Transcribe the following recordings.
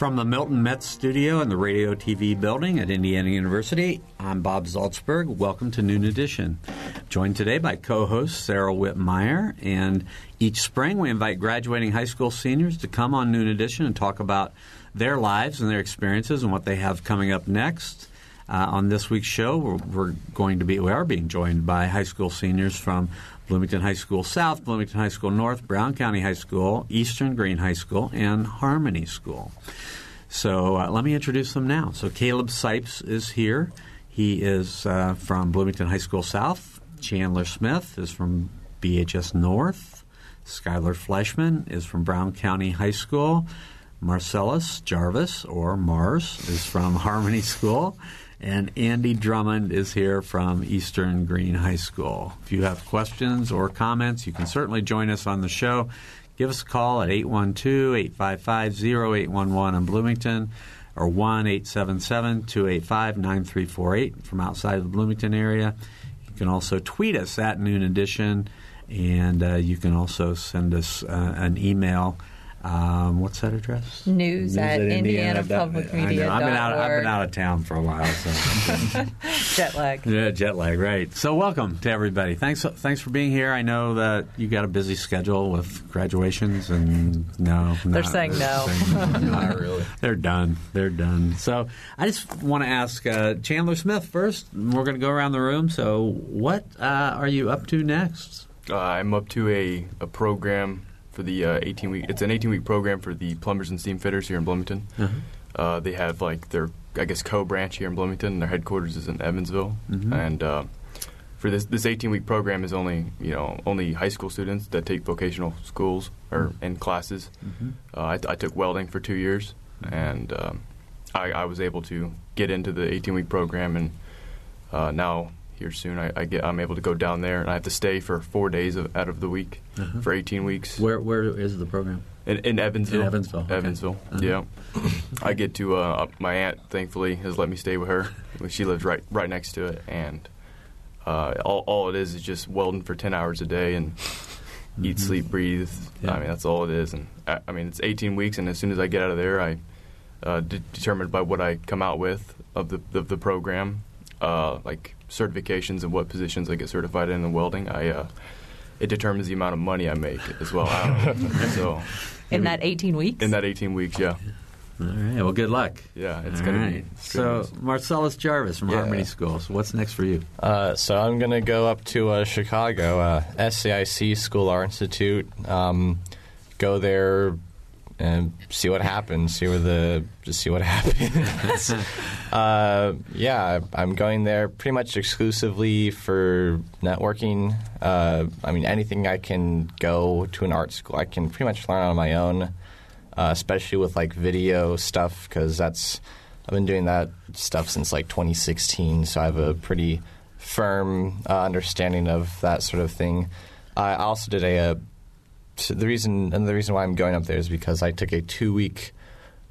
From the Milton Metz studio in the Radio TV building at Indiana University, I'm Bob Zaltsberg. Welcome to Noon Edition. Joined today by co host Sarah Whitmire. And each spring, we invite graduating high school seniors to come on Noon Edition and talk about their lives and their experiences and what they have coming up next. Uh, on this week's show, we're, we're, going to be we are being joined by high school seniors from Bloomington High School South, Bloomington High School North, Brown County High School, Eastern Green High School, and Harmony School. So uh, let me introduce them now. So Caleb Sipes is here. He is uh, from Bloomington High School South. Chandler Smith is from BHS North. Skylar Fleshman is from Brown County High School. Marcellus Jarvis, or Mars, is from Harmony School. And Andy Drummond is here from Eastern Green High School. If you have questions or comments, you can certainly join us on the show. Give us a call at 812 855 0811 in Bloomington or 1 877 285 9348 from outside of the Bloomington area. You can also tweet us at Noon Edition, and uh, you can also send us uh, an email um, what's that address? News, News at, at Indiana, Indiana Public Media. I've been out. I've been out of town for a while. So jet lag. Yeah, jet lag. Right. So welcome to everybody. Thanks. Thanks for being here. I know that you got a busy schedule with graduations, and no, they're saying no. Saying, not really. They're done. They're done. So I just want to ask uh, Chandler Smith first. We're going to go around the room. So what uh, are you up to next? Uh, I'm up to a, a program for the uh, 18 week. It's an 18 week program for the plumbers and steam fitters here in Bloomington. Uh-huh. Uh, they have like their I guess co branch here in Bloomington. Their headquarters is in Evansville, mm-hmm. and uh, for this this 18 week program is only you know only high school students that take vocational schools or mm-hmm. in classes. Mm-hmm. Uh, I, I, took welding for two years, mm-hmm. and um, I, I, was able to get into the 18 week program, and uh, now here soon. I, I, get I'm able to go down there, and I have to stay for four days of, out of the week uh-huh. for 18 weeks. Where where is the program? In, in Evansville. In Evansville. Okay. Evansville. Uh-huh. Yeah. I get to uh, my aunt. Thankfully, has let me stay with her. She lives right right next to it, and uh, all all it is is just welding for 10 hours a day and. Mm-hmm. Eat, sleep, breathe. Yeah. I mean, that's all it is. And I, I, mean, it's 18 weeks, and as soon as I get out of there, I uh, de- determined by what I come out with of the the, the program, uh, like certifications and what positions I get certified in in welding, I uh, it determines the amount of money I make as well. so in that 18 weeks. In that 18 weeks, yeah. All right. Well, good luck. Yeah, it's going right. to be. So, Marcellus Jarvis from yeah. Harmony Schools. What's next for you? Uh, so, I'm going to go up to uh, Chicago, uh, SAIC School Art Institute. Um, go there and see what happens. See where the just see what happens. uh, yeah, I'm going there pretty much exclusively for networking. Uh, I mean, anything I can go to an art school, I can pretty much learn on my own, uh, especially with like video stuff because that's I've been doing that stuff since like 2016, so I have a pretty firm uh, understanding of that sort of thing. I also did a, a the reason and the reason why I'm going up there is because I took a two week.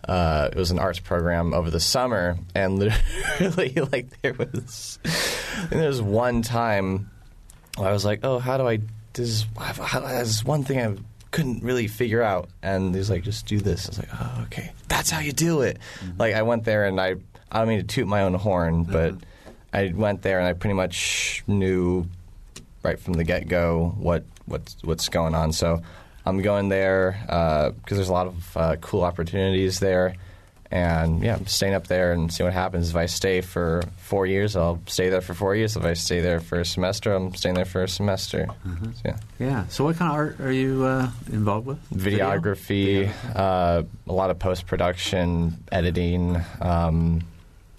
Uh, it was an arts program over the summer, and literally, like there was, and there was one time I was like, "Oh, how do I? This, this one thing I couldn't really figure out." And he's like, "Just do this." I was like, "Oh, okay, that's how you do it." Mm-hmm. Like I went there, and I I don't mean to toot my own horn, but mm-hmm. I went there, and I pretty much knew right from the get go what what's what's going on. So I'm going there because uh, there's a lot of uh, cool opportunities there, and yeah, I'm staying up there and see what happens. If I stay for four years, I'll stay there for four years. If I stay there for a semester, I'm staying there for a semester. Mm-hmm. So, yeah. Yeah. So, what kind of art are you uh, involved with? Videography, uh, a lot of post production, editing, um,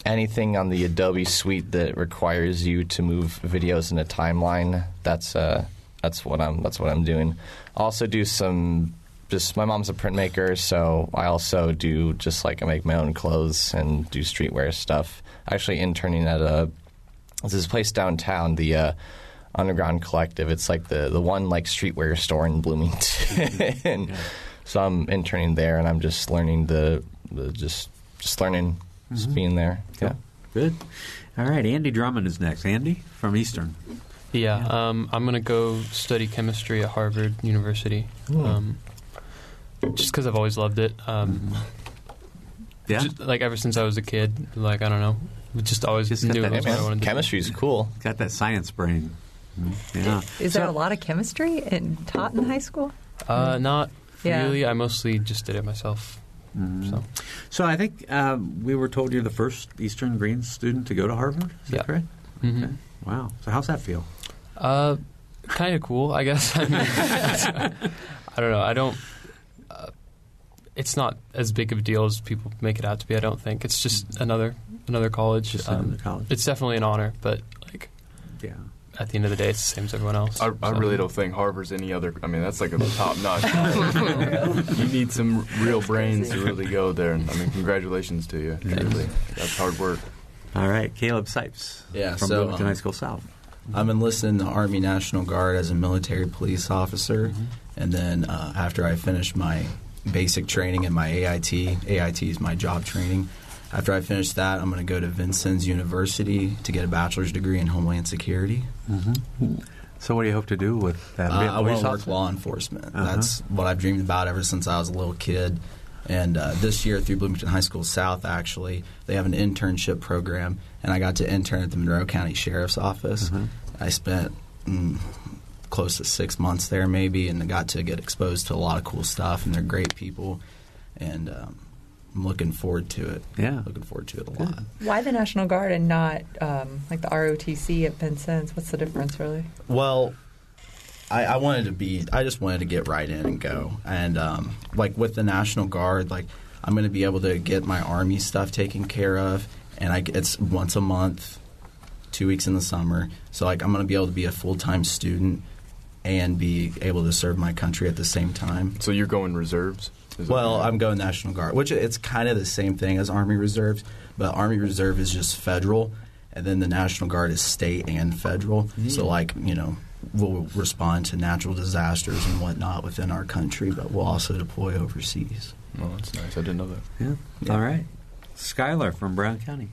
anything on the Adobe suite that requires you to move videos in a timeline. That's uh, that's what I'm that's what I'm doing. Also, do some just my mom's a printmaker, so I also do just like I make my own clothes and do streetwear stuff. Actually, interning at a this place downtown, the uh, Underground Collective. It's like the the one like streetwear store in Bloomington. yeah. So I'm interning there, and I'm just learning the, the just just learning, mm-hmm. just being there. Cool. Yeah, good. All right, Andy Drummond is next. Andy from Eastern. Yeah, yeah. Um, I'm going to go study chemistry at Harvard University. Um, just because I've always loved it. Um, yeah, just, like ever since I was a kid. Like I don't know, just always just knew that, what I wanted. Chemistry is cool. Got that science brain. Yeah. Is there a lot of chemistry in, taught in high school? Uh, not Yeah. really. I mostly just did it myself. Mhm. So So I think um, we were told you're the first Eastern Green student to go to Harvard. Is Yeah. that correct? mhm. Okay. Wow. So how's that feel? Uh, kind of cool, I guess. I, mean, I don't know. I don't. Uh, it's not as big of a deal as people make it out to be. I don't think it's just another another college. Just Um, another college. It's definitely an honor, but like Yeah. at the end of the day, it's the same as everyone else. I, I really don't think Harvard's any other. I mean, that's like a top notch. you need some real brains to really go there. And I mean, congratulations to you. Really, that's hard work. All right, Caleb Sipes. Yeah, from so, Bloomington um, High School South. I'm enlisted in the Army National Guard as a military police officer, Mm-hmm. and then uh, after I finished my basic training and my AIT, AIT is my job training. After I finish that, I'm going to go to Vincennes University to get a bachelor's degree in Homeland Security. So what do you hope to do with that? Uh, I want to work law enforcement. Uh-huh. That's what I've dreamed about ever since I was a little kid. And uh, this year, through Bloomington High School South, actually, they have an internship program, and I got to intern at the Monroe County Sheriff's Office. Uh-huh. I spent mm, close to six months there, maybe, and I got to get exposed to a lot of cool stuff, and they're great people. And um, I'm looking forward to it. Yeah. Looking forward to it a lot. Why the National Guard and not um, like the ROTC at Vincennes? What's the difference, really? Well, I, I wanted to be. I just wanted to get right in and go. And um, like with the National Guard, like I'm going to be able to get my Army stuff taken care of, and I, it's once a month, two weeks in the summer. So like I'm going to be able to be a full time student and be able to serve my country at the same time. So you're going reserves? Well, right? I'm going National Guard, which it's kind of the same thing as Army Reserves, but Army Reserve is just federal, and then the National Guard is state and federal. So, like, you know, we'll respond to natural disasters and whatnot within our country, but we'll also deploy overseas. Oh, that's nice. I didn't know that. Yeah. Yeah. All right. Skylar from Brown County.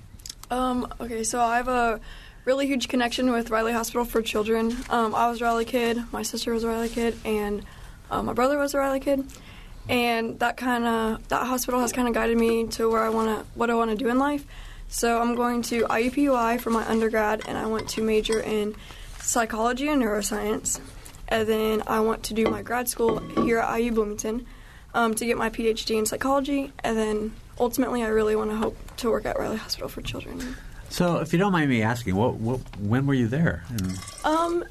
Um, okay, so I have a really huge connection with Riley Hospital for Children. Um, I was a Riley kid, my sister was a Riley kid, and uh, my brother was a Riley kid. And that kind of that hospital has kind of guided me to where I want to what I want to do in life. So I'm going to IUPUI for my undergrad, and I want to major in psychology and neuroscience. And then I want to do my grad school here at IU Bloomington um, to get my PhD in psychology. And then ultimately, I really want to hope to work at Riley Hospital for Children. So, if you don't mind me asking, what, what when were you there? And Um,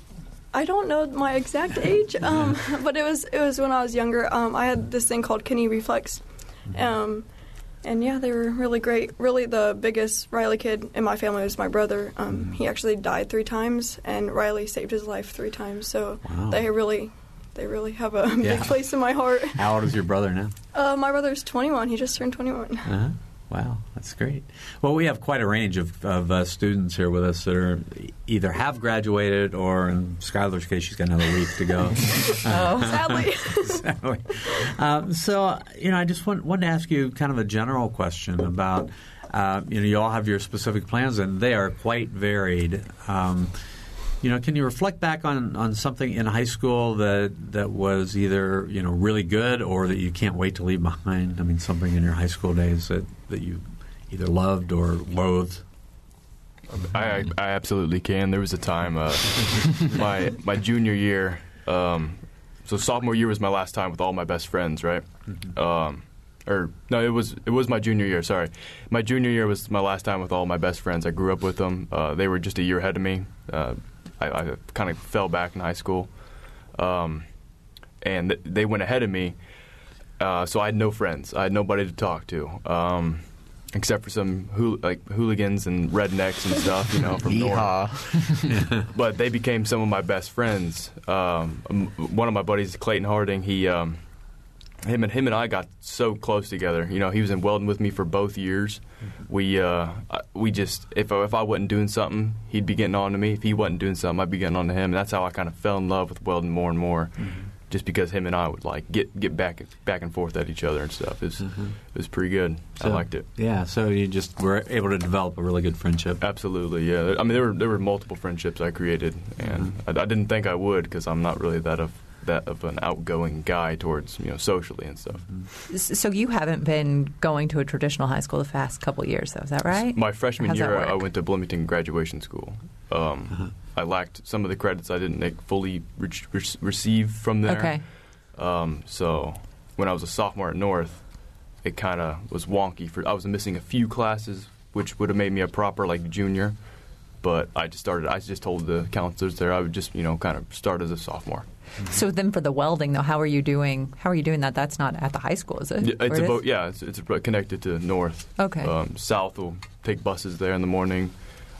I don't know my exact age, um, but it was it was when I was younger. Um, I had this thing called kidney reflux, um, and yeah, they were really great. Really, the biggest Riley kid in my family was my brother. Um, he actually died three times, and Riley saved his life three times. So Wow. they really, they really have a Yeah. big place in my heart. how old is your brother now? Uh, my brother's 21. He just turned 21. Uh-huh. Wow, that's great. Well, we have quite a range of, of uh, students here with us that are either have graduated or, in Skylar's case, she's got another week to go. Oh, Sadly. so, um, so, you know, I just want, wanted to ask you kind of a general question about, uh, you know, you all have your specific plans and they are quite varied. Um, you know, can you reflect back on, on something in high school that that was either you know really good or that you can't wait to leave behind? I mean, something in your high school days that, that you either loved or loathed. I, I, absolutely can. There was a time, uh, my my junior year. Um, so sophomore year was my last time with all my best friends, right? Um, or no, it was it was my junior year. Sorry, my junior year was my last time with all my best friends. I grew up with them. Uh, they were just a year ahead of me. Uh, I, I kind of fell back in high school, um, and th- they went ahead of me. Uh, so I had no friends. I had nobody to talk to, um, except for some hool- like hooligans and rednecks and stuff, you know, from north Yeehaw. but they became some of my best friends. Um, one of my buddies, Clayton Harding, he, um, him and him and I got so close together. You know, he was in welding with me for both years. We, uh, we just if I- if I wasn't doing something, he'd be getting on to me. If he wasn't doing something, I'd be getting on to him. And that's how I kind of fell in love with welding more and more. Mm-hmm. Just because him and I would like get get back back and forth at each other and stuff. It was, mm-hmm. it was pretty good. I liked it. Yeah, so you just were able to develop a really good friendship. Absolutely, yeah. I mean, there were there were multiple friendships I created, and mm-hmm. I, I didn't think I would because I'm not really that of that of an outgoing guy towards you know socially and stuff. So you haven't been going to a traditional high school the past couple of years, though, is that right? My freshman How's year, I went to Bloomington Graduation School. Um, I lacked some of the credits I didn't like, fully re- re- receive from there. Okay. Um, so when I was a sophomore at North, it kind of was wonky. For I was missing a few classes, which would have made me a proper like junior. But I just started. I just told the counselors there I would just you know kind of start as a sophomore. So then for the welding, though, how are you doing? How are you doing that? That's not at the high school, is it? Yeah, It's it about is? yeah, it's, it's connected to North. Okay. Um, South will take buses there in the morning.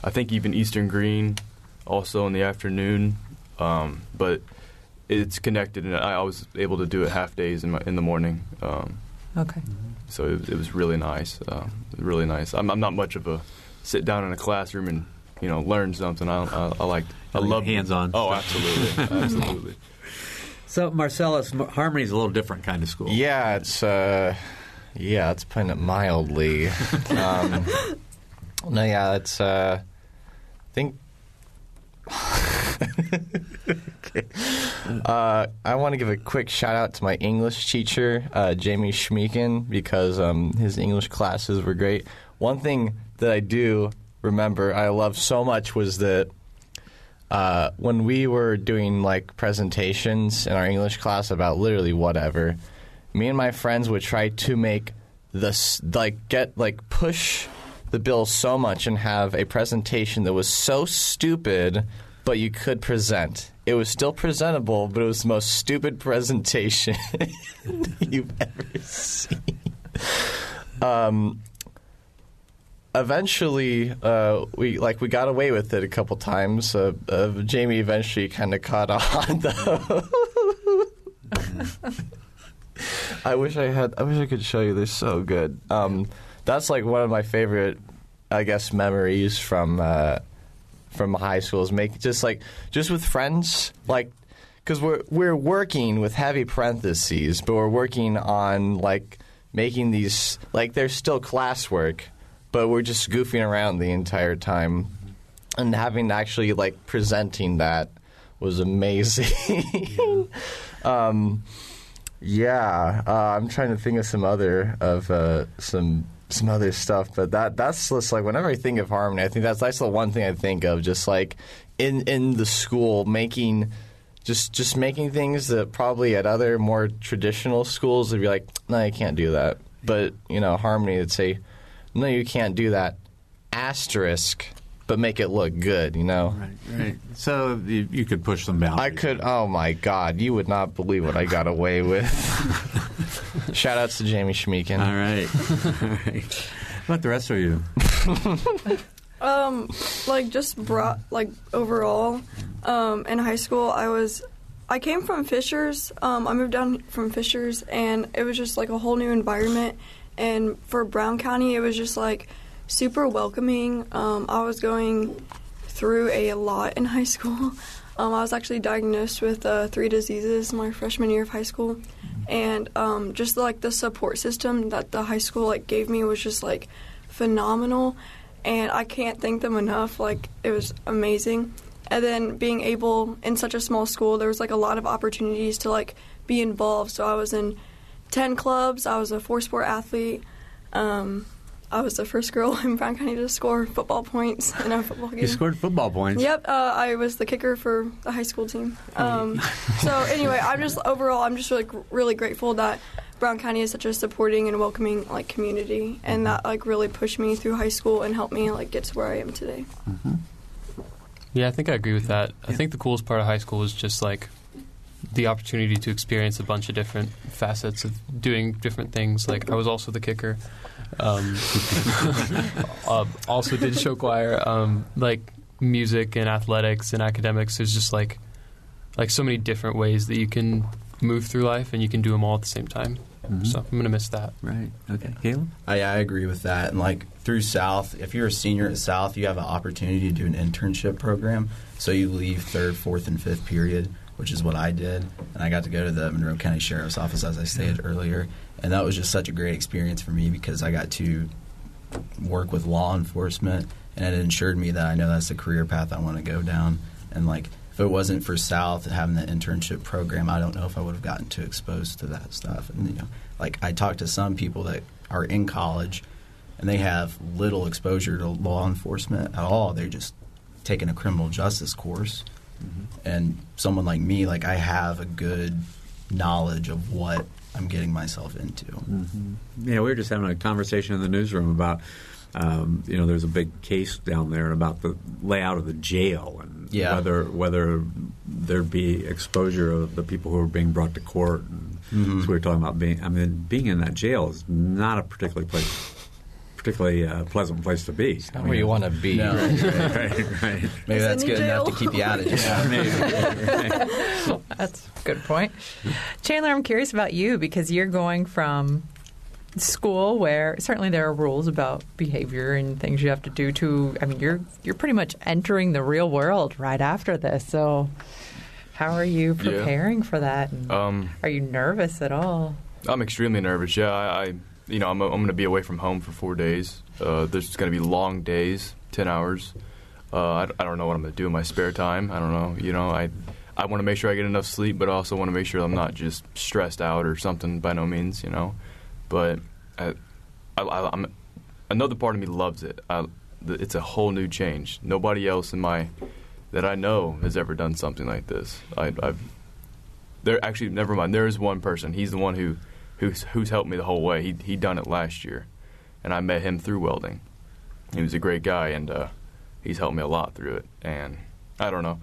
I think even Eastern Green, also in the afternoon. Um, but it's connected, and I was able to do it half days in, my, in the morning. Um, Okay. so it, it was really nice, uh, really nice. I'm, I'm not much of a sit down in a classroom and you know learn something. I, I, I like I love hands-on Oh, absolutely, absolutely. So Marcellus, Harmony's a little different kind of school. Yeah, it's uh, yeah, it's putting it mildly. um, no, yeah, it's uh, I think. Okay. Uh, I want to give a quick shout out to my English teacher, uh, Jamie Schmeeken, because um, his English classes were great. One thing that I do remember I love so much was that uh, when we were doing like presentations in our English class about literally whatever, me and my friends would try to make this like get like push the bill so much and have a presentation that was so stupid, but you could present. It was still presentable, but it was the most stupid presentation you've ever seen. Um, eventually uh, we like we got away with it a couple times. Uh, uh, Jamie eventually kind of caught on though. I wish I had. I wish I could show you. They're so good. Um, that's like one of my favorite, I guess, memories from uh, from high school. Is make just like just with friends, like because we're we're working with heavy parentheses, but we're working on like making these like they're still classwork, but we're just goofing around the entire time, and having actually like presenting that was amazing. um, yeah, uh, I'm trying to think of some other of uh, some some other stuff, but that that's just like whenever I think of harmony, I think that's that's the one thing I think of. Just like in in the school, making just just making things that probably at other more traditional schools would be like, no, you can't do that. But you know, harmony would say, no, you can't do that. Asterisk, but make it look good. You know. Right, right. So you, you could push them boundaries. I could. Oh my God, you would not believe what I got away with. Shout outs to Jamie Schmeeken. All right. All right. How about the rest of you? Um, like just brought like overall, um, in high school I was, I came from Fishers. Um, I moved down from Fishers, and it was just like a whole new environment. And for Brown County, it was just like super welcoming. Um, I was going through a lot in high school. Um, I was actually diagnosed with uh, three diseases my freshman year of high school, and um, just like the support system that the high school like gave me was just like phenomenal, and I can't thank them enough. Like it was amazing, and then being able in such a small school, there was like a lot of opportunities to like be involved. So I was in ten clubs. I was a four sport athlete. Um, I was the first girl in Brown County to score football points in a football game. You scored football points. Yep, uh, I was the kicker for the high school team. Um, so anyway, I'm just overall, I'm just really, really grateful that Brown County is such a supporting and welcoming like community, and that like really pushed me through high school and helped me like get to where I am today. Yeah, I think I agree with that. I think the coolest part of high school was just like the opportunity to experience a bunch of different facets of doing different things. Like I was also the kicker. Um, uh, also did show choir. Um, like music and athletics and academics. There's just like like so many different ways that you can move through life, and you can do them all at the same time. Mhm. So I'm gonna miss that. Right. Okay. Caleb? I, I agree with that. And like through South, if you're a senior at South, you have an opportunity to do an internship program. So you leave third, fourth, and fifth period, which is what I did. And I got to go to the Monroe County Sheriff's Office, as I stated earlier. And that was just such a great experience for me because I got to work with law enforcement, and it ensured me that I know that's the career path I want to go down. And like, if it wasn't for South having the internship program, I don't know if I would have gotten too exposed to that stuff. And you know, like I talked to some people that are in college, and they have little exposure to law enforcement at all. They're just taking a criminal justice course, and someone like me, like I have a good knowledge of what I'm getting myself into. Mm-hmm. Yeah, we were just having a conversation in the newsroom about, um, you know, there's a big case down there about the layout of the jail and Yeah. whether whether there'd be exposure of the people who are being brought to court. And Mhm. So we were talking about being. I mean, being in that jail is not a particularly place, particularly uh, pleasant place to be. Not where you want to be. No. right, right. Maybe that's Sydney good enough to keep you out of jail. Maybe. That's a good point. Chandler, I'm curious about you because you're going from school where certainly there are rules about behavior and things you have to do to I mean you're you're pretty much entering the real world right after this. So how are you Yeah. preparing for that? And Um, are you nervous at all? I'm extremely nervous. Yeah, I, I you know, I'm, I'm going to be away from home for four days. Uh, there's going to be long days, ten hours. Uh, I, I don't know what I'm going to do in my spare time. I don't know. You know, I I want to make sure I get enough sleep, but I also want to make sure I'm not just stressed out or something. By no means, you know. But I, I, I'm another part of me loves it. I, it's a whole new change. Nobody else in my that I know has ever done something like this. I, I've there actually never mind. There is one person. He's the one who who's who's helped me the whole way. He he done it last year, and I met him through welding. He was a great guy, and uh, he's helped me a lot through it. And I don't know.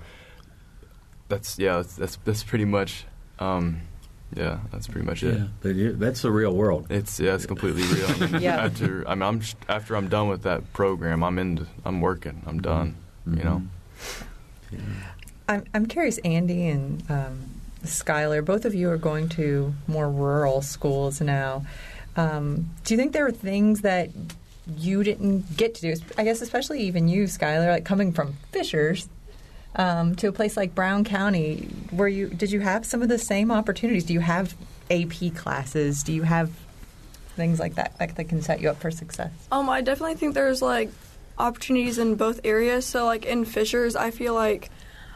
That's yeah. That's that's, that's pretty much. Um, yeah, that's pretty much it. Yeah, that's the real world. It's yeah, it's completely real. I mean, Yeah. After I mean, I'm after I'm done with that program, I'm in. I'm working. I'm done. You know. I'm I'm curious, Andy and um, Skylar, both of you are going to more rural schools now. Um, do you think there are things that you didn't get to do? I guess especially even you, Skylar, like coming from Fishers um, to a place like Brown County, where you did you have some of the same opportunities? Do you have AP classes? Do you have things like that like, that can set you up for success? Um, I definitely think there's like opportunities in both areas. So like in Fishers, I feel like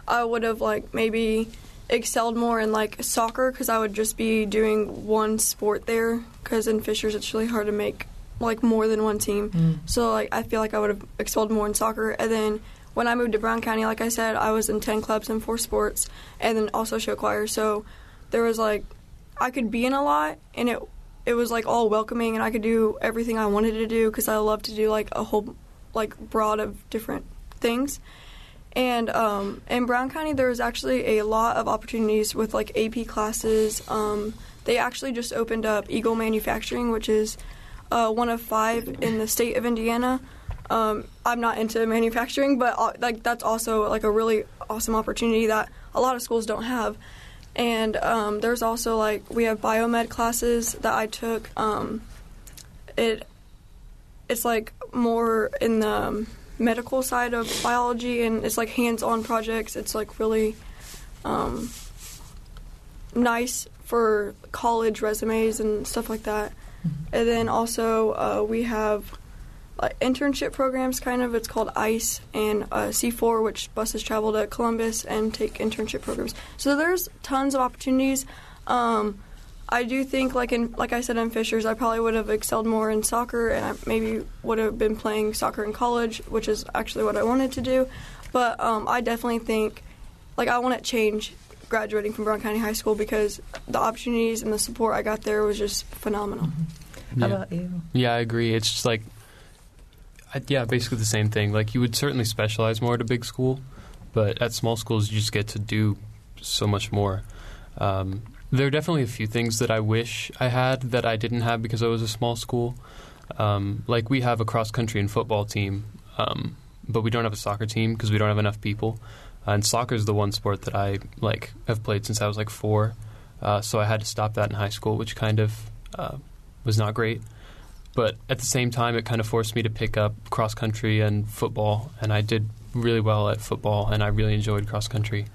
I would have like maybe excelled more in like soccer because I would just be doing one sport there. Because in Fishers, it's really hard to make like more than one team. Mm. So like I feel like I would have excelled more in soccer. And then when I moved to Brown County, like I said, I was in ten clubs and four sports, and then also show choir. So there was like I could be in a lot, and it it was like all welcoming, and I could do everything I wanted to do because I love to do like a whole like broad of different things. And um, in Brown County, there was actually a lot of opportunities with like AP classes. Um, they actually just opened up Eagle Manufacturing, which is uh, one of five in the state of Indiana. Um, I'm not into manufacturing, but uh, like that's also like a really awesome opportunity that a lot of schools don't have. And um, there's also like we have biomed classes that I took. Um, it it's like more in the um, medical side of biology, and it's like hands-on projects. It's like really um, nice for college resumes and stuff like that. And then also uh, we have like internship programs, kind of. It's called ICE and uh, C4, which buses travel to Columbus and take internship programs. So there's tons of opportunities. Um, I do think, like in like I said in Fishers, I probably would have excelled more in soccer, and I maybe would have been playing soccer in college, which is actually what I wanted to do. But um, I definitely think, like I want to change graduating from Brown County High School because the opportunities and the support I got there was just phenomenal. How Yeah. about you? Yeah, I agree. It's just like, I, yeah, basically the same thing. Like you would certainly specialize more at a big school, but at small schools you just get to do so much more. Um, there are definitely a few things that I wish I had that I didn't have because I was a small school. Um, like we have a cross country and football team, um, but we don't have a soccer team because we don't have enough people. and soccer is the one sport that I like have played since I was like four. Uh, so I had to stop that in high school, which kind of uh, was not great. But at the same time, it kind of forced me to pick up cross country and football, and I did really well at football, and I really enjoyed cross country.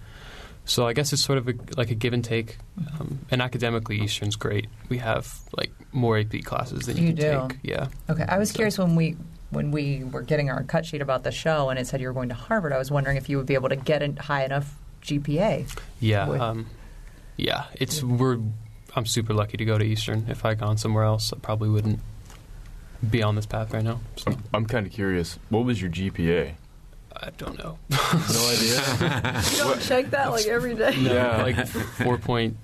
So I guess it's sort of a, like a give and take. Um, and academically, Eastern's great. We have like more AP classes than you, You can do? take. Yeah. Okay, I was So- curious when we when we were getting our cut sheet about the show and it said you were going to Harvard. I was wondering if you would be able to get a high enough GPA. Yeah, Would- um, yeah. It's we're. I'm super lucky to go to Eastern. If I'd gone somewhere else, I probably wouldn't be on this path right now. So I'm, I'm kind of curious. What was your GPA? I don't know. No idea. You don't check that like every day. No, Yeah. like four point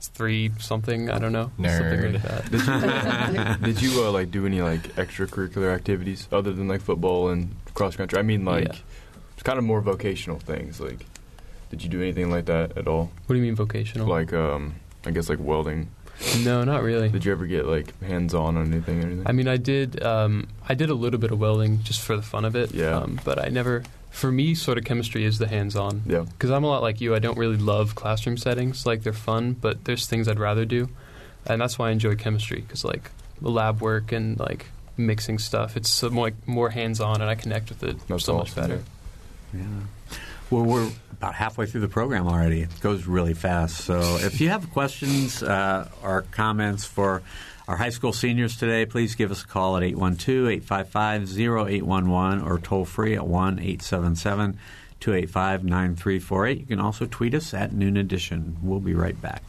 three something. I don't know. Something like that. Did you, did you uh, like do any like extracurricular activities other than like football and cross country? I mean, like Yeah. it's kind of more vocational things. Like, did you do anything like that at all? What do you mean vocational? Like, um, I guess like welding. No, not really. Did you ever get like hands on on anything or anything? I mean, I did. Um, I did a little bit of welding just for the fun of it. Yeah. Um, but I never. For me, sort of chemistry is the hands-on. yeah. Because I'm a lot like you. I don't really love classroom settings. Like they're fun, but there's things I'd rather do, and that's why I enjoy chemistry. Because like the lab work and like mixing stuff, it's so more, like, more hands-on, and I connect with it That's so much better. Yeah. Well, we're about halfway through the program already. It goes really fast. So if you have questions uh, or comments for our high school seniors today, please give us a call at 812-855-0811 or toll free at 1-877-285-9348. You can also tweet us at Noon Edition. We'll be right back.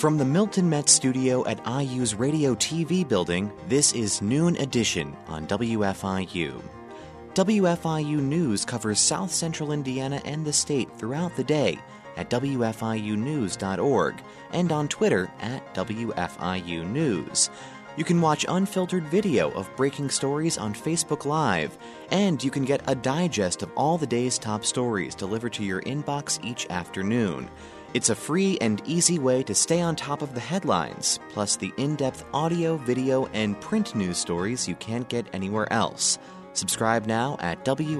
From the Milton Metz studio at IU's Radio TV building, this is Noon Edition on WFIU. WFIU News covers South Central Indiana and the state throughout the day at WFIUnews.org and on Twitter at WFIU News. You can watch unfiltered video of breaking stories on Facebook Live, and you can get a digest of all the day's top stories delivered to your inbox each afternoon. It's a free and easy way to stay on top of the headlines, plus the in depth audio, video, and print news stories you can't get anywhere else. Subscribe now at WFIUnews.org.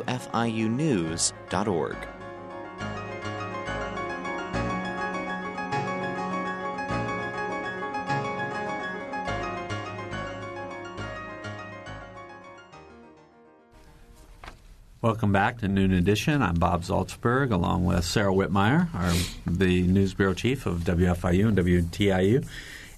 Welcome back to Noon Edition. I'm Bob Zaltsberg, along with Sarah Whitmire, our, the News Bureau Chief of WFIU and WTIU.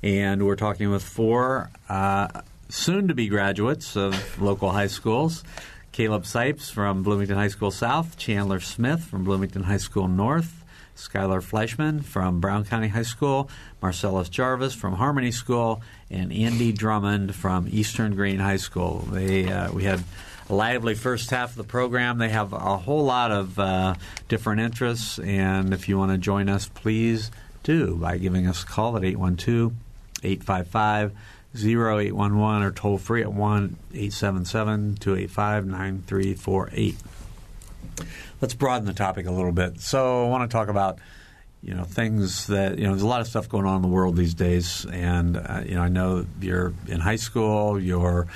And we're talking with four uh, soon to be graduates of local high schools Caleb Sipes from Bloomington High School South, Chandler Smith from Bloomington High School North, Skylar Fleischman from Brown County High School, Marcellus Jarvis from Harmony School, and Andy Drummond from Eastern Green High School. They uh, we had lively first half of the program. They have a whole lot of uh, different interests, and if you want to join us, please do by giving us a call at 812 855 0811 or toll free at 1 877 285 9348. Let's broaden the topic a little bit. So, I want to talk about you know things that you know there's a lot of stuff going on in the world these days and uh, you know I know you're in high school you're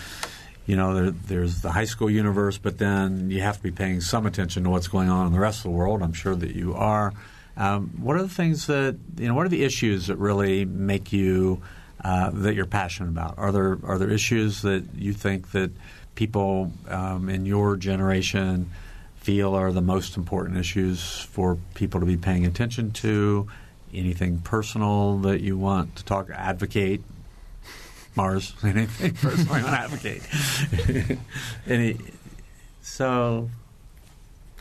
you know there, there's the high school universe but then you have to be paying some attention to what's going on in the rest of the world I'm sure that you are um, what are the things that you know what are the issues that really make you uh, that you're passionate about are there are there issues that you think that people um, in your generation feel are the most important issues for people to be paying attention to? Anything personal that you want to talk, advocate? Mars, anything personal you want to advocate? Any? So,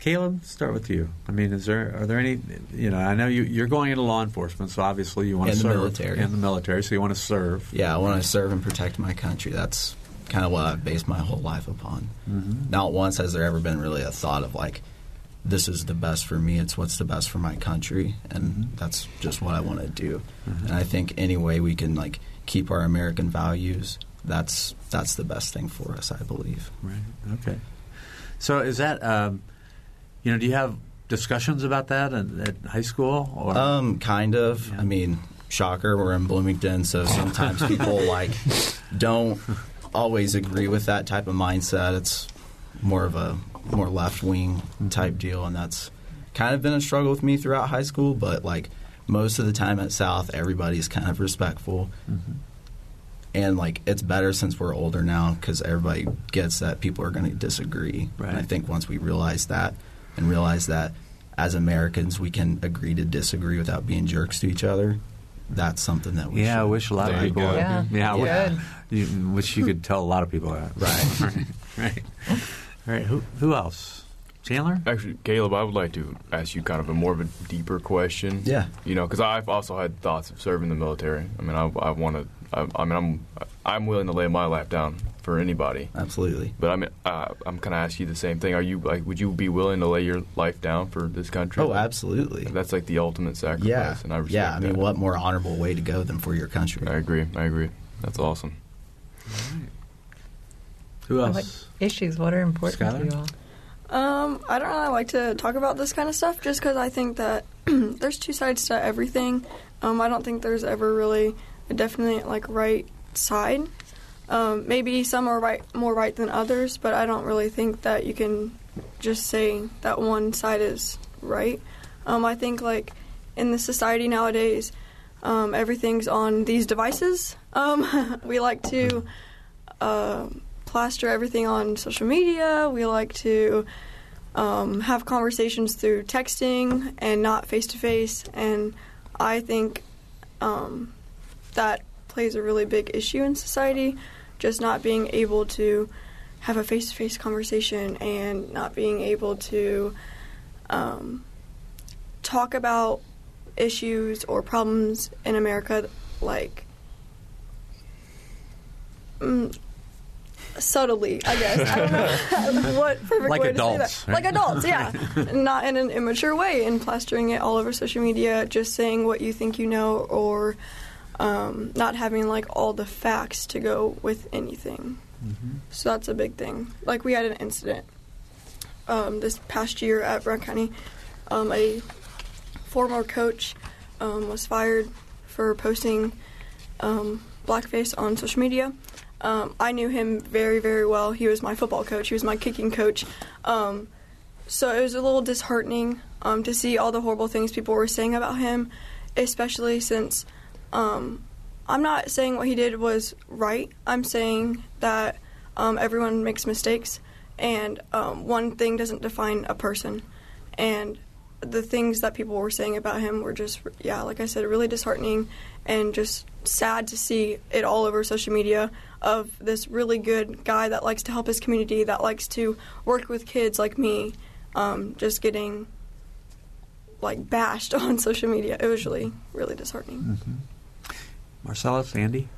Caleb, start with you. I mean, is there are there any? You know, I know you, you're going into law enforcement, so obviously you want In to the serve military. in the military, so you want to serve. Yeah, I want to serve and protect my country. That's kind of what I've based my whole life upon. Mm-hmm. Not once has there ever been really a thought of like, this is the best for me. It's what's the best for my country, and Mm-hmm. that's just what I want to do. And I think any way we can like keep our American values, that's that's the best thing for us. I believe. Right. Okay. So is that um, you know? Do you have discussions about that at, at high school or? Um, kind of. Yeah. I mean, shocker, we're in Bloomington, so sometimes people like don't always agree with that type of mindset. It's more of a more left wing type deal, and that's kind of been a struggle with me throughout high school. But like most of the time at South, everybody's kind of respectful. Mhm. And like it's better since we're older now because everybody gets that people are going to disagree. Right. And I think once we realize that and realize that as Americans we can agree to disagree without being jerks to each other, that's something that we yeah, I wish a lot of There you people. go. Yeah. yeah, Good. You, wish you could tell a lot of people that. Right. right. Right. All right. Who who else? Chandler. Actually, Caleb, I would like to ask you kind of a more of a deeper question. Yeah. You know, because I've also had thoughts of serving the military. I mean, I, I want to. I, I mean, I'm I'm willing to lay my life down for anybody. Absolutely. But I mean, uh, I'm kind of ask you the same thing. Are you like, would you be willing to lay your life down for this country? Oh, Like, absolutely. That's like the ultimate sacrifice, Yeah. and I respect Yeah. I mean, that. what more honorable way to go than for your country? I agree. I agree. That's awesome. All right. Who What else? issues? What are important Skylar? to you all? Um, I don't really like to talk about this kind of stuff just because I think that there's two sides to everything. Um, I don't think there's ever really a definite like right side. Um, maybe some are right more right than others, but I don't really think that you can just say that one side is right. Um, I think like in the society nowadays, um, everything's on these devices. Um, we like to um plaster everything on social media. We like to um, have conversations through texting and not face to face. And I think um, that plays a really big issue in society. Just not being able to have a face to face conversation and not being able to um, talk about issues or problems in America like mm, subtly, I guess. I don't know what perfect Like way adults, to say that. right? Like adults, yeah. Not in an immature way and plastering it all over social media, just saying what you think you know or um, not having like all the facts to go with anything. So that's a big thing. Like we had an incident um, this past year at Brown County. Um, a former coach um, was fired for posting um, blackface on social media. Um, I knew him very, very well. He was my football coach. He was my kicking coach. Um, so it was a little disheartening um, to see all the horrible things people were saying about him, especially since um, I'm not saying what he did was right. I'm saying that um, everyone makes mistakes, and um, one thing doesn't define a person. And the things that people were saying about him were just, yeah, like I said, really disheartening and just sad to see it all over social media of this really good guy that likes to help his community, that likes to work with kids like me, um, just getting like bashed on social media. It was really, really disheartening. Marcellus, Andy.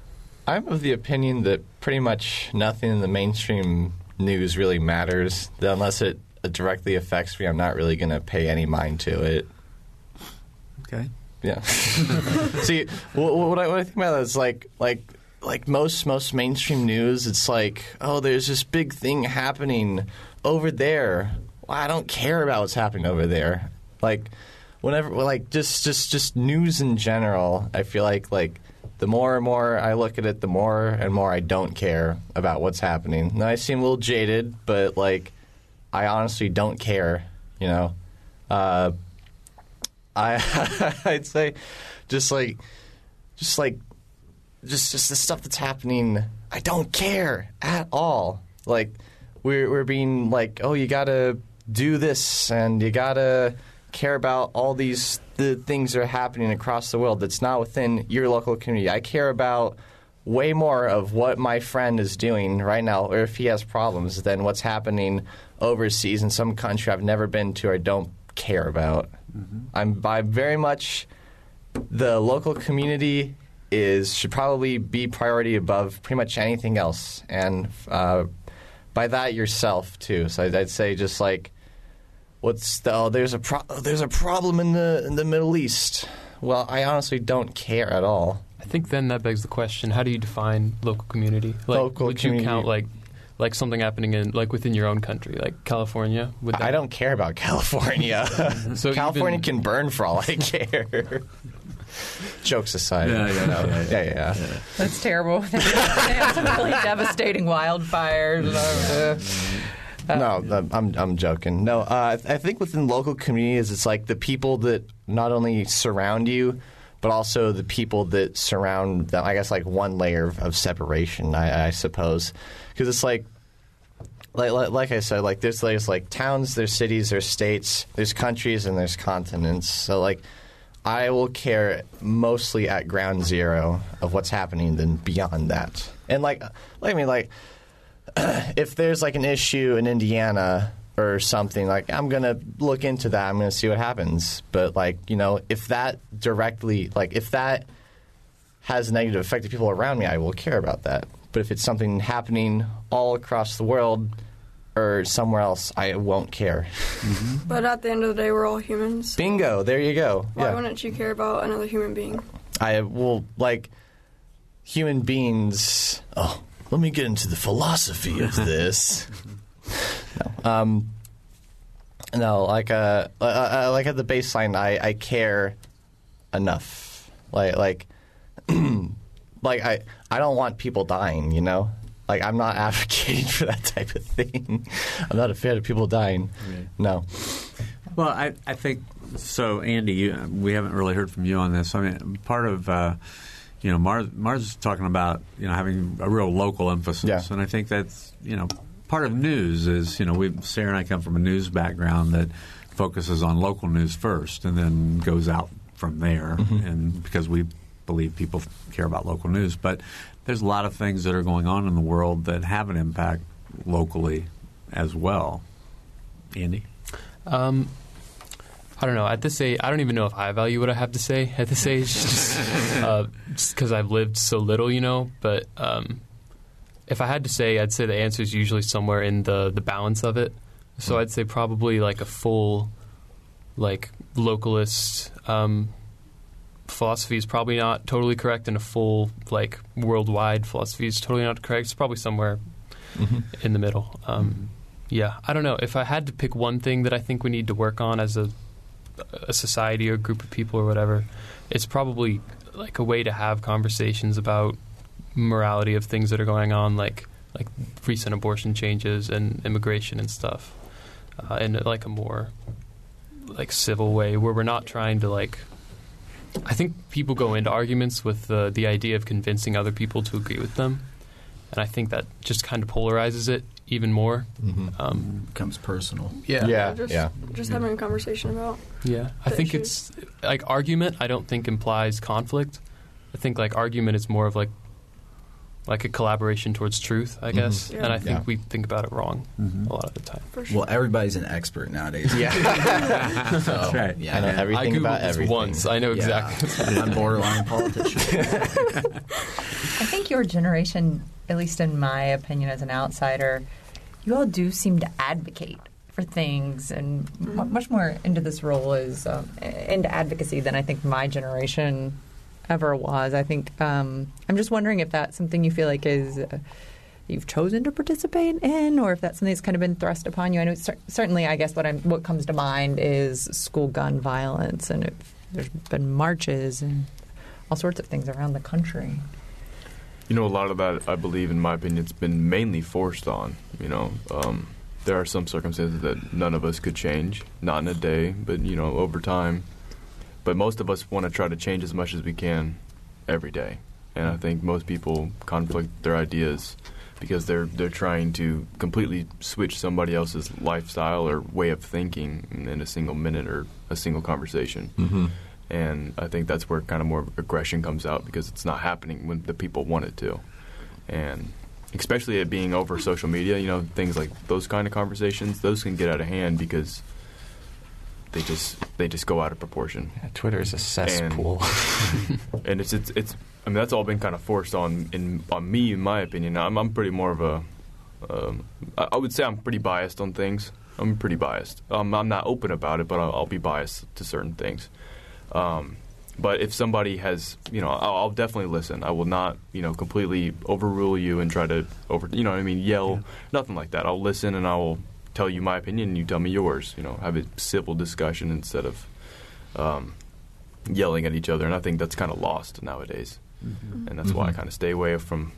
I'm of the opinion that pretty much nothing in the mainstream news really matters. That unless it directly affects me, I'm not really going to pay any mind to it. Okay. Yeah. See, what, what, I, what I think about that is like, like, like most most mainstream news. It's like, oh, there's this big thing happening over there. Well, I don't care about what's happening over there. Like, whenever, like, just just just news in general. I feel like like the more and more I look at it, the more and more I don't care about what's happening. And I seem a little jaded, but like, I honestly don't care. You know. Uh, I I'd say just like just like just just the stuff that's happening I don't care at all. Like we're we're being like, "Oh, you got to do this and you got to care about all these the things that are happening across the world that's not within your local community. I care about way more of what my friend is doing right now, or if he has problems, than what's happening overseas in some country I've never been to or don't care about. Mm-hmm. I'm by very much the local community is should probably be priority above pretty much anything else, and uh, by that yourself too. So I'd, I'd say just like what's the, oh, there's a pro- there's a problem in the in the Middle East. Well, I honestly don't care at all. I think then that begs the question: How do you define local community? Like, Local would community. you count like like something happening in like within your own country, like California? Would I don't care about California. So California even- can burn for all I care. Jokes aside, Yeah, yeah, no. yeah, yeah, yeah. yeah. That's terrible. they have some really devastating wildfires. Uh, no, I'm I'm joking. No, uh, I I think within local communities, it's like the people that not only surround you, but also the people that surround them. I guess like one layer of, of separation, I, I suppose, because it's like. Like, like, like I said, like there's, there's like towns, there's cities, there's states, there's countries, and there's continents. So like, I will care mostly at ground zero of what's happening than beyond that. And like, like I mean, like if there's like an issue in Indiana or something, like I'm gonna look into that. I'm gonna see what happens. But like you know, if that directly, like if that has a negative effect to people around me, I will care about that. But if it's something happening all across the world or somewhere else, I won't care. But at the end of the day, we're all humans. Bingo! There you go. Why yeah. wouldn't you care about another human being? I will like human beings. Oh, let me get into the philosophy of this. no, um, no, like uh, uh, uh, like at the baseline, I, I care enough. Like like like I I don't want people dying. You know. Like I'm not advocating for that type of thing. I'm not a fan of people dying. No. Well, I, I think so. Andy, you, we haven't really heard from you on this. I mean, part of uh, you know Mars, Mars is talking about you know having a real local emphasis, Yeah. and I think that's you know part of news is you know we Sarah and I come from a news background that focuses on local news first, and then goes out from there, and because we believe people care about local news, but there's a lot of things that are going on in the world that have an impact locally as well. Andy. Um, I don't know. At this age, I don't even know if I value what I have to say at this age, just because I've lived so little, you know. But um, if I had to say, I'd say the answer is usually somewhere in the the balance of it. So I'd say probably like a full, like localist um, philosophy is probably not totally correct, and a full like worldwide philosophy is totally not correct. It's probably somewhere in the middle. Um, yeah, I don't know. If I had to pick one thing that I think we need to work on as a a society or group of people or whatever, it's probably like a way to have conversations about morality of things that are going on, like like recent abortion changes and immigration and stuff, uh, in like a more like civil way where we're not trying to like. I think people go into arguments with the the idea of convincing other people to agree with them, and I think that just kind of polarizes it even more. Um, becomes personal. yeah, Yeah, just, yeah. just having a conversation about. Yeah, I think issues. it's like argument. I don't think implies conflict. I think like argument is more of like like a collaboration towards truth, I mm-hmm. guess. Yeah. And I think Yeah. we think about it wrong mm-hmm. a lot of the time. For sure. Well, everybody's an expert nowadays. Yeah. So, That's right. Yeah, I know I everything googled about everything. once. I know Yeah. exactly. I'm borderline politician. I think your generation, at least in my opinion as an outsider, you all do seem to advocate for things and mu mm-hmm. much more into this role is um, into advocacy than I think my generation ever was. I think um, I'm just wondering if that's something you feel like is. Uh, You've chosen to participate in, or if that's something that's kind of been thrust upon you. I know cer- certainly, I guess what I'm what comes to mind is school gun violence, and if there's been marches and all sorts of things around the country. You know, a lot of that, I believe, in my opinion, it's been mainly forced on. You know, um, there are some circumstances that none of us could change, not in a day, but you know, over time. But most of us want to try to change as much as we can every day, and I think most people conflict their ideas because they're they're trying to completely switch somebody else's lifestyle or way of thinking in, a single minute or a single conversation. Mm-hmm. and I think that's where kind of more aggression comes out because it's not happening when the people want it to, and especially it being over social media. You know, things like those kind of conversations, those can get out of hand because they just they just go out of proportion. Yeah, Twitter is a cesspool. And, and it's, it's it's I mean that's all been kind of forced on in on me in my opinion. I'm I'm pretty more of a um, I, I would say I'm pretty biased on things. I'm pretty biased. Um, I'm not open about it, but I'll, I'll be biased to certain things. Um, but if somebody has, you know, I'll, I'll, definitely listen. I will not, you know, completely overrule you and try to over, you know, what I mean, yell, yeah. nothing like that. I'll listen and I will tell you my opinion, and you tell me yours. You know, have a civil discussion instead of um, yelling at each other. And I think that's kind of lost nowadays, mm-hmm. and that's mm-hmm. why I mm-hmm. kind of stay away from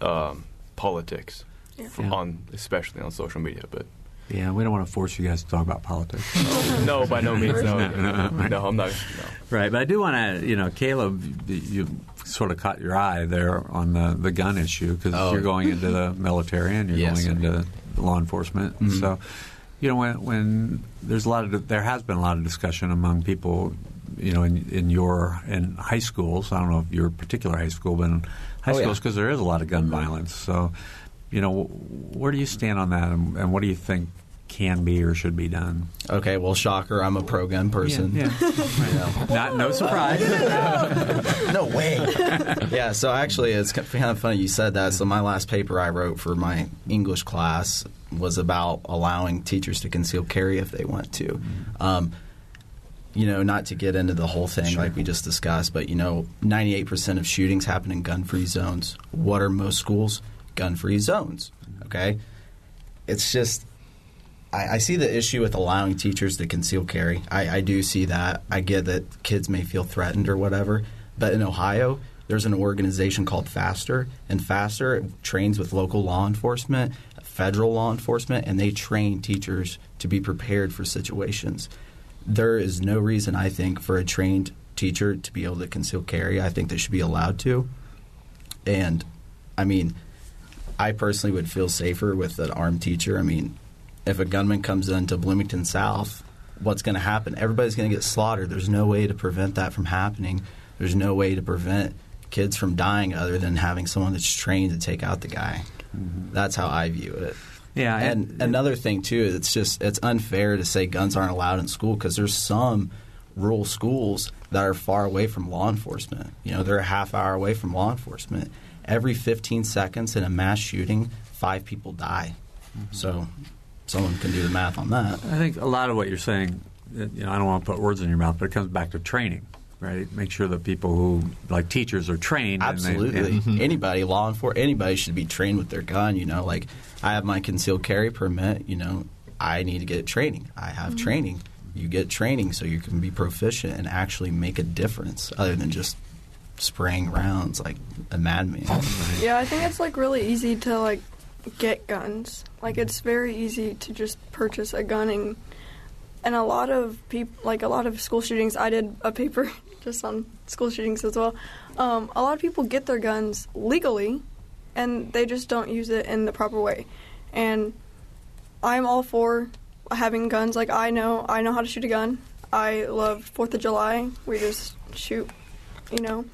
um, politics, yeah. From on especially on social media. But yeah, we don't want to force you guys to talk about politics. no, by no means. No, no, no, no I'm not. No. Right, but I do want to, you know, Caleb, you sort of caught your eye there on the, the gun issue because oh. you're going into the military and you're yes, going into law enforcement. Mm-hmm. So, you know, when, when there's a lot of there has been a lot of discussion among people, you know, in, in your in high schools. I don't know if your particular high school, but in high oh, schools because yeah. there is a lot of gun mm-hmm. violence. So, you know, where do you stand on that, and, and what do you think can be or should be done. Okay, well, shocker, I'm a pro gun person. Yeah, yeah. Not no surprise. no way. yeah, so actually, it's kind of funny you said that. So my last paper I wrote for my English class was about allowing teachers to conceal carry if they want to. Mm-hmm. Um, you know, not to get into the whole thing sure. like we just discussed, but you know, 98% of shootings happen in gun-free zones. What are most schools? Gun-free zones. Okay, it's just I, I, see the issue with allowing teachers to conceal carry. I, I do see that. I get that kids may feel threatened or whatever. But in Ohio, there's an organization called Faster, and Faster trains with local law enforcement, federal law enforcement, and they train teachers to be prepared for situations. There is no reason, I think, for a trained teacher to be able to conceal carry. I think they should be allowed to. And, I mean, I personally would feel safer with an armed teacher. I mean, if a gunman comes into Bloomington South, what's going to happen? Everybody's going to get slaughtered. There's no way to prevent that from happening. There's no way to prevent kids from dying other than having someone that's trained to take out the guy. Mm-hmm. That's how I view it. Yeah, and, another thing too, it's just it's unfair to say guns aren't allowed in school because there's some rural schools that are far away from law enforcement. You know, they're a half hour away from law enforcement. Every 15 seconds in a mass shooting, five people die. Mm-hmm. So someone can do the math on that. I think a lot of what you're saying, you know, I don't want to put words in your mouth, but it comes back to training. Right, make sure that people who like teachers are trained. Absolutely, and they, and, mm-hmm. anybody, law enforcement, anybody should be trained with their gun. You know, like I have my concealed carry permit. You know, I need to get training. I have mm-hmm. training. You get training so you can be proficient and actually make a difference, other than just spraying rounds like a madman. Yeah, I think it's like really easy to like get guns. Like it's very easy to just purchase a gun and and a lot of people like a lot of school shootings. I did a paper just on school shootings as well. Um, a lot of people get their guns legally, and they just don't use it in the proper way. And I'm all for having guns. Like I know I know how to shoot a gun. I love Fourth of July. We just shoot, you know,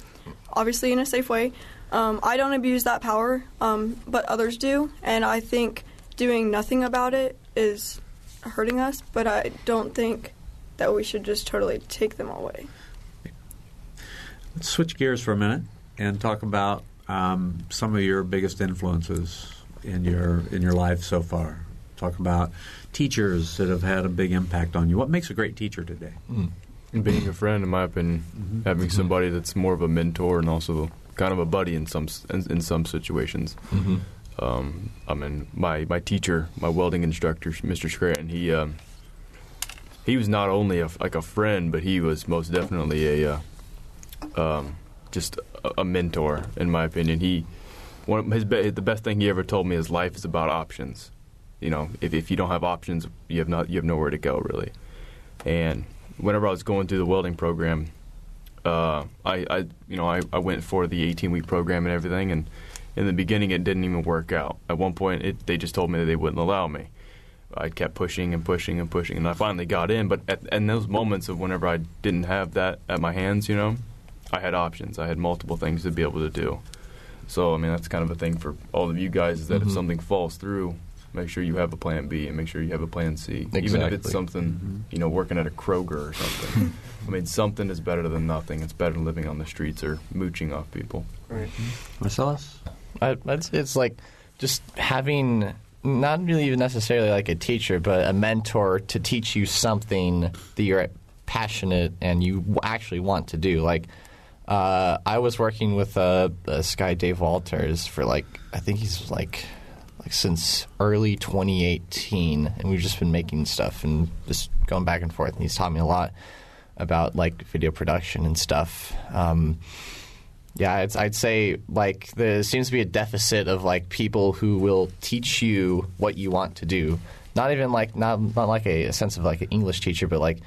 obviously in a safe way. Um, I don't abuse that power, um, but others do, and I think doing nothing about it is hurting us. But I don't think that we should just totally take them away. Let's switch gears for a minute and talk about um, some of your biggest influences in your in your life so far. Talk about teachers that have had a big impact on you. What makes a great teacher today? Mm. Being a friend, in my opinion, mm-hmm. having mm-hmm. somebody that's more of a mentor and also kind of a buddy in some in, in some situations. Mm-hmm. Um, I mean, my my teacher, my welding instructor, Mr. Scranton, he um, he was not only a, like a friend, but he was most definitely a uh, um, just a, a, mentor, in my opinion. He one his be- the best thing he ever told me is life is about options. You know, if if you don't have options, you have not you have nowhere to go really. And whenever I was going through the welding program, uh, I, I, you know, I, I went for the 18 week program and everything, and in the beginning it didn't even work out. At one point, it, they just told me that they wouldn't allow me. I kept pushing and pushing and pushing, and I finally got in. But at, in those moments of whenever I didn't have that at my hands, you know, I had options. I had multiple things to be able to do. So I mean, that's kind of a thing for all of you guys is that Mhm. if something falls through, make sure you have a plan B and make sure you have a plan C, even if it's something you know working at a Kroger or something. I mean, something is better than nothing. It's better than living on the streets or mooching off people. Marcellus? I, it's, it's like just having not really even necessarily like a teacher, but a mentor to teach you something that you're passionate and you actually want to do. Like, uh, I was working with uh, this guy Dave Walters for like I think he's like like since early 2018, and we've just been making stuff and just going back and forth. And he's taught me a lot about like video production and stuff. Um, yeah, I'd, say like there seems to be a deficit of like people who will teach you what you want to do. Not even like not not like a, a sense of like an English teacher, but like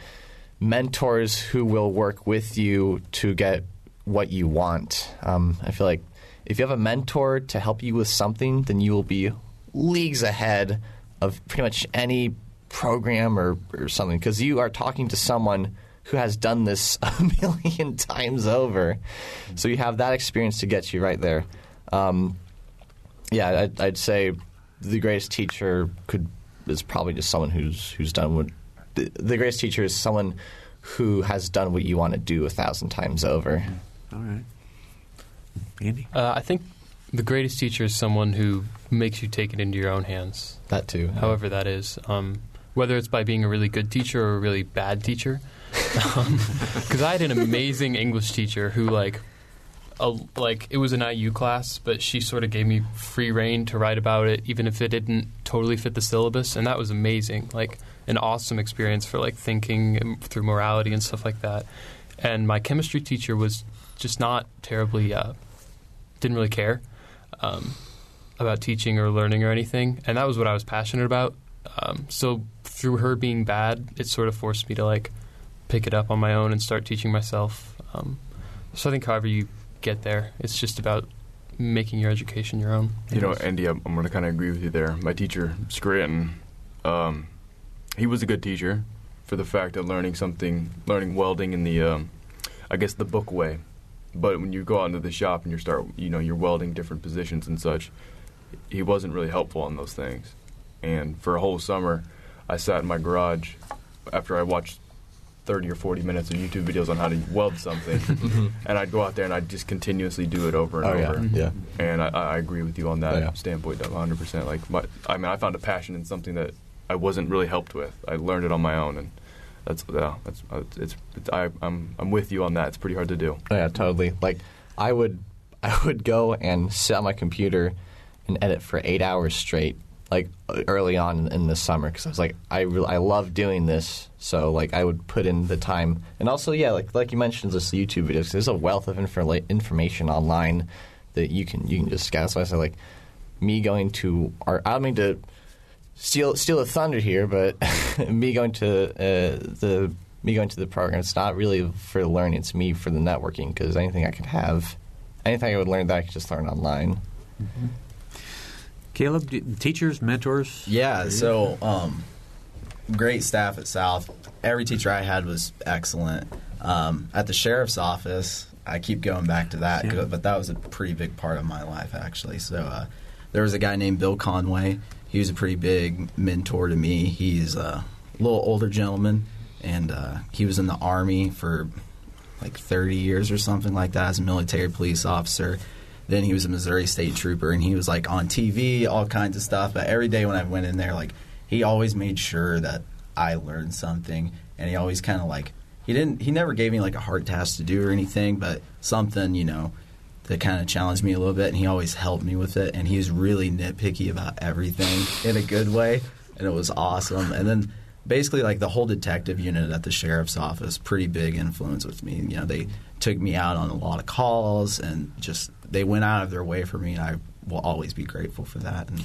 mentors who will work with you to get what you want. Um, I feel like if you have a mentor to help you with something, then you will be leagues ahead of pretty much any program or, or something because you are talking to someone who has done this a million times over. So you have that experience to get you right there. Um, yeah, I'd, I'd say the greatest teacher could is probably just someone who's who's done what the, the greatest teacher is someone who has done what you want to do a thousand times over. All right. Andy? Uh, I think the greatest teacher is someone who makes you take it into your own hands, That too. however that is. Um, whether it's by being a really good teacher or a really bad teacher. Because I had an amazing English teacher who, like, a, like it was an IU class, but she sort of gave me free reign to write about it, even if it didn't totally fit the syllabus, and that was amazing. Like an awesome experience for like thinking through morality and stuff like that. And my chemistry teacher was just not terribly uh, didn't really care um, about teaching or learning or anything, and that was what I was passionate about. Um, so through her being bad, it sort of forced me to like pick it up on my own and start teaching myself. Um, so I think however you get there, it's just about making your education your own. You know, Andy, I'm, I'm going to kind of agree with you there. My teacher, Scranton, um, he was a good teacher for the fact of learning something, learning welding in the, um, I guess, the book way. But when you go out into the shop and you start, you know, you're welding different positions and such, he wasn't really helpful on those things. And for a whole summer, I sat in my garage after I watched 30 or 40 minutes of YouTube videos on how to weld something, mm-hmm. and I'd go out there and I'd just continuously do it over and Oh yeah, over. Mm-hmm. yeah. And I, I agree with you on that Oh, yeah. standpoint, 100. percent Like, my, I mean, I found a passion in something that I wasn't really helped with. I learned it on my own, and that's yeah, that's uh, it's, it's I, I'm I'm with you on that. It's pretty hard to do. Oh, yeah, totally. Like I would, I would go and sit on my computer and edit for eight hours straight, like early on in the summer, because I was like, I re- I love doing this, so like I would put in the time, and also yeah, like like you mentioned, this YouTube videos. There's a wealth of infor- information online that you can you can just scout. So I said like me going to our, I mean to steal steal a thunder here, but me going to uh, the me going to the program, it's not really for learning. It's me for the networking because anything I could have, anything I would learn that I could just learn online. Caleb, do, teachers, mentors? Yeah, so um, great staff at South. Every teacher I had was excellent. Um, at the sheriff's office, I keep going back to that, Yeah. but that was a pretty big part of my life, actually. So uh, there was a guy named Bill Conway. He was a pretty big mentor to me. He's a little older gentleman, and uh, he was in the Army for like 30 years or something like that as a military police officer. Then he was a Missouri State Trooper, and he was like on TV, all kinds of stuff. But every day when I went in there, like he always made sure that I learned something, and he always kind of like he didn't he never gave me like a hard task to do or anything, but something you know that kind of challenged me a little bit, and he always helped me with it. And he was really nitpicky about everything in a good way, and it was awesome. And then basically like the whole detective unit at the sheriff's office pretty big influence with me you know they took me out on a lot of calls and just they went out of their way for me and i will always be grateful for that and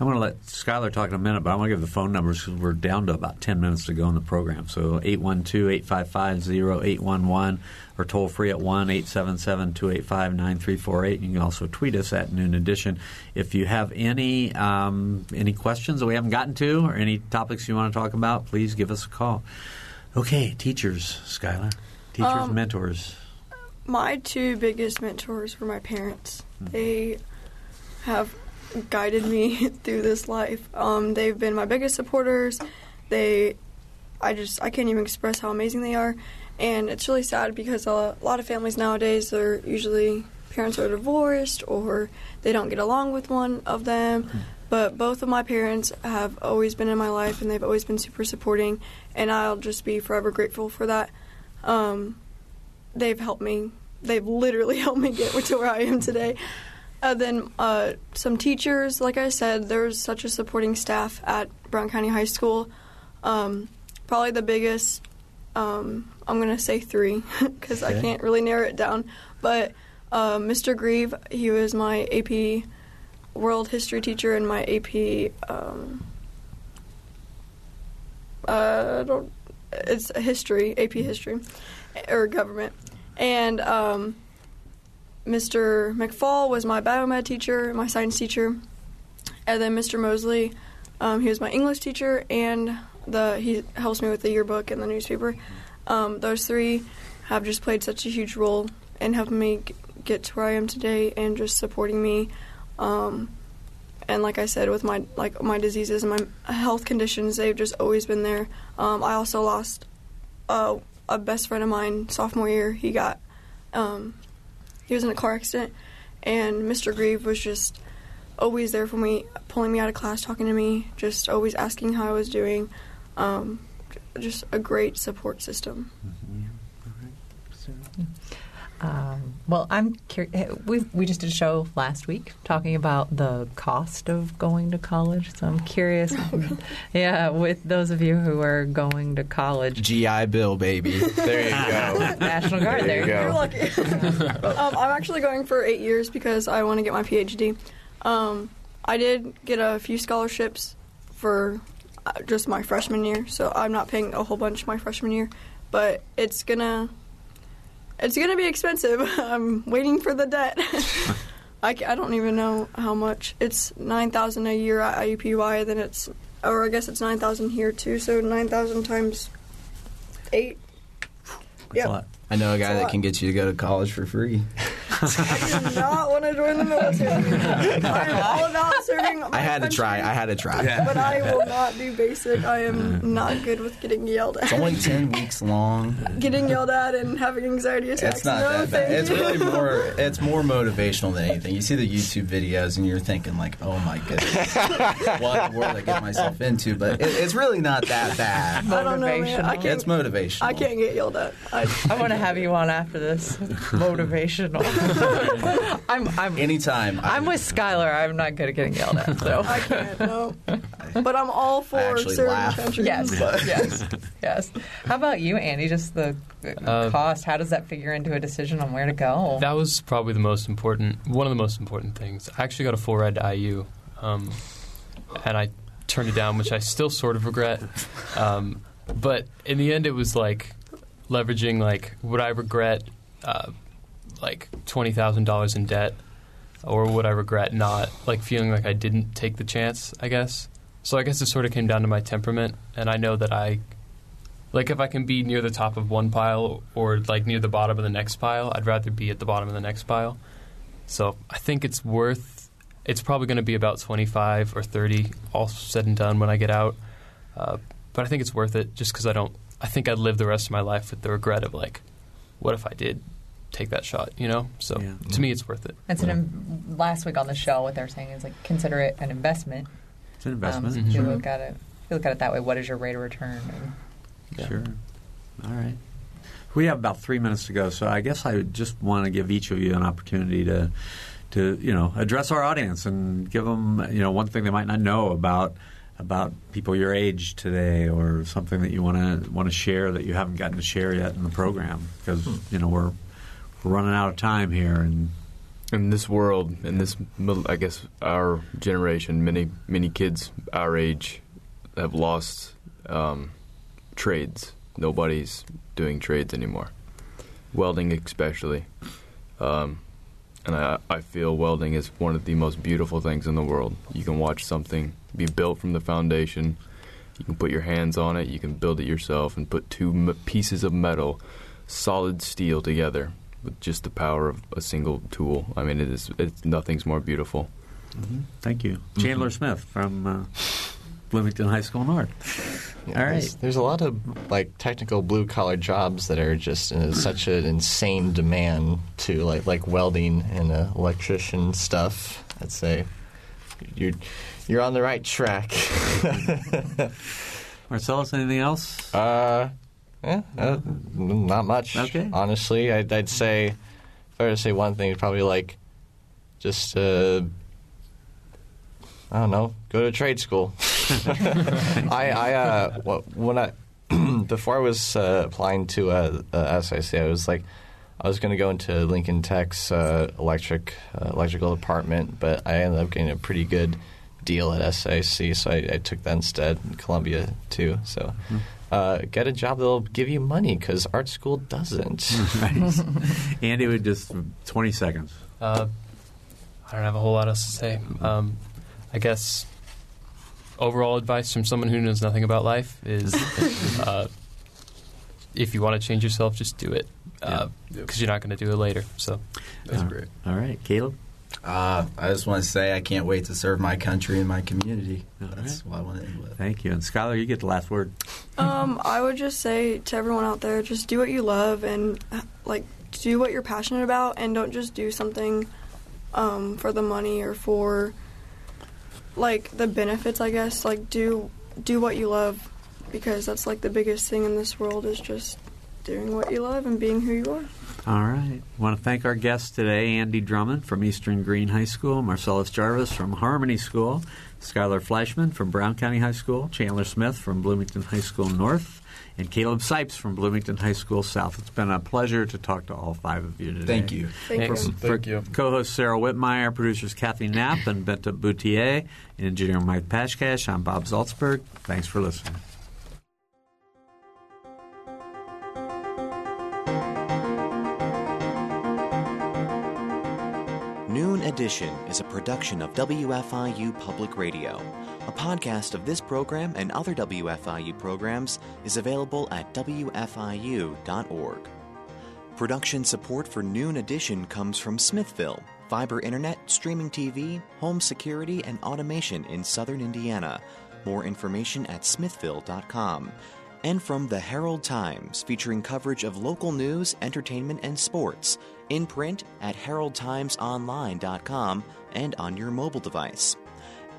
I'm going to let Skylar talk in a minute, but I want to give the phone numbers because we're down to about 10 minutes to go in the program. So 812-855-0811 or toll free at 1-877-285-9348. You can also tweet us at Noon Edition. If you have any um, any questions that we haven't gotten to or any topics you want to talk about, please give us a call. Okay, teachers, Skylar. Teachers, Um, mentors. My two biggest mentors were my parents. They have guided me through this life. Um, they've been my biggest supporters. They, I just, I can't even express how amazing they are. And it's really sad because a lot of families nowadays, they're usually parents are divorced or they don't get along with one of them. But both of my parents have always been in my life and they've always been super supporting. And I'll just be forever grateful for that. Um, they've helped me. They've literally helped me get to where I am today. And then uh, some teachers, like I said, there's such a supporting staff at Brown County High School. Um, probably the biggest, um, I'm going to say three because I can't really narrow it down. But uh, Mr. Grieve, he was my AP World History teacher and my AP. Um, uh, I don't. It's history, AP history, or government, and um, Mr. McFall was my biomed teacher, my science teacher, and then Mr. Mosley, um, he was my English teacher, and the he helps me with the yearbook and the newspaper. Um, those three have just played such a huge role in helping me get to where I am today and just supporting me. Um, and like I said, with my like my diseases and my health conditions, they've just always been there. Um, I also lost uh, a best friend of mine sophomore year. He got um, he was in a car accident, and Mr. Grieve was just always there for me, pulling me out of class, talking to me, just always asking how I was doing. Um, just a great support system. Um, well, I'm curious. We we just did a show last week talking about the cost of going to college. So I'm curious. yeah, with those of you who are going to college, GI Bill, baby. There you go. National Guard. There you there You're go. lucky. um, I'm actually going for eight years because I want to get my PhD. Um, I did get a few scholarships for uh, just my freshman year, so I'm not paying a whole bunch my freshman year. But it's gonna, it's gonna be expensive. I'm waiting for the debt. I, I don't even know how much. It's nine thousand a year at IUPUI. Then it's, or I guess it's nine thousand here too. So nine thousand times eight. That's Yeah. A lot. I know a guy a that can get you to go to college for free. I do not want to join the military. I'm all about serving. I my had to try. I had to try. But I will not do basic. I am not good with getting yelled at. It's only ten weeks long. Getting yelled at and having anxiety attacks. It's not no, that bad. It's really more. It's more motivational than anything. You see the YouTube videos and you're thinking like, "Oh my goodness, what the world I get myself into?" But it, it's really not that bad. I don't know, man. I Motivational. can't. It's motivational. I can't get yelled at. I, I want to have you on after this. Motivational. I'm I'm Anytime. I I'm with Skylar. I'm not good at getting yelled at. So I can't. No. But I'm all for actually serving laugh. the country. yes, yes, yes. How about you, Andy? Just the Uh, cost. How does that figure into a decision on where to go? That was probably the most important, one of the most important things. I actually got a full ride to IU, um, and I turned it down, which I still sort of regret. Um, but in the end, it was like leveraging, like, would I regret uh, like twenty thousand dollars in debt, or would I regret not, like, feeling like I didn't take the chance? I guess. So I guess it sort of came down to my temperament, and I know that I like if I can be near the top of one pile or like near the bottom of the next pile, I'd rather be at the bottom of the next pile. So I think it's worth. It's probably going to be about twenty five or thirty, all said and done, when I get out. Uh, but I think it's worth it, just because I don't. I think I'd live the rest of my life with the regret of like, what if I did take that shot? You know. So Yeah. to me, it's worth it. It's an im- last week on the show. What they're saying is like consider it an investment. It's an Um, investment. if you Mhm. look at it, if you look at it that way. What is your rate of return? And Yeah. Sure. All right. We have about three minutes to go, so I guess I would just want to give each of you an opportunity to, to you know, address our audience and give them, you know, one thing they might not know about about people your age today, or something that you want to want to share that you haven't gotten to share yet in the program, because you know we're we're running out of time here, and in this world, in this, I guess, our generation, many many kids our age have lost um, trades. Nobody's doing trades anymore, welding especially. Um, and I, I feel welding is one of the most beautiful things in the world. You can watch something be built from the foundation. You can put your hands on it. You can build it yourself and put two m- pieces of metal, solid steel together with just the power of a single tool. I mean, it is it's nothing's more beautiful. Thank you. Chandler Smith from uh, Bloomington High School North. Yeah, All right. There's, there's a lot of like technical blue collar jobs that are just in such an insane demand to like like welding and uh, electrician stuff. I'd say you're you're on the right track. Marcellus, anything else? uh, yeah, uh, not much. Okay. Honestly, I'd, I'd say if I were to say one thing, it's probably like just uh, I don't know, go to trade school. I, I uh, when I before I was uh, applying to uh, uh, SIC, I was like, I was going to go into Lincoln Tech's uh, electric uh, electrical department, but I ended up getting a pretty good deal at SIC, so I, I took that instead. in Columbia too, so. Uh, get a job that'll give you money because art school doesn't. Nice. Andy would just 20 seconds. Uh, I don't have a whole lot else to say. Um, I guess overall advice from someone who knows nothing about life is uh, if you want to change yourself, just do it. Because Yep. you're not going to do it later. So That's All- great. All right, Caleb. Uh, I just want to say I can't wait to serve my country and my community. All That's what I want to end with. Thank you. And Skylar, you get the last word. Um, I would just say to everyone out there, just do what you love and like do what you're passionate about, and don't just do something um, for the money or for like the benefits. I guess like do do what you love because that's like the biggest thing in this world is just doing what you love and being who you are. All right. I want to thank our guests today Andy Drummond from Eastern Greene High School, Marcellus Jarvis from Harmony School, Skylar Fleischman from Brown County High School, Chandler Smith from Bloomington High School North, and Caleb Sipes from Bloomington High School South. It's been a pleasure to talk to all five of you today. Thank you. Thank Thanks. you. Thank you. Co-host Sarah Whitmire, producers Kathy Knapp and Benta Boutier, and engineer Mike Pashkash. I'm Bob Zaltsberg. Thanks for listening. Noon Edition is a production of WFIU Public Radio. A podcast of this program and other WFIU programs is available at WFIU.org. Production support for Noon Edition comes from Smithville, fiber internet, streaming TV, home security, and automation in southern Indiana. More information at smithville.com. And from the Herald Times, featuring coverage of local news, entertainment, and sports, in print at heraldtimesonline.com and on your mobile device.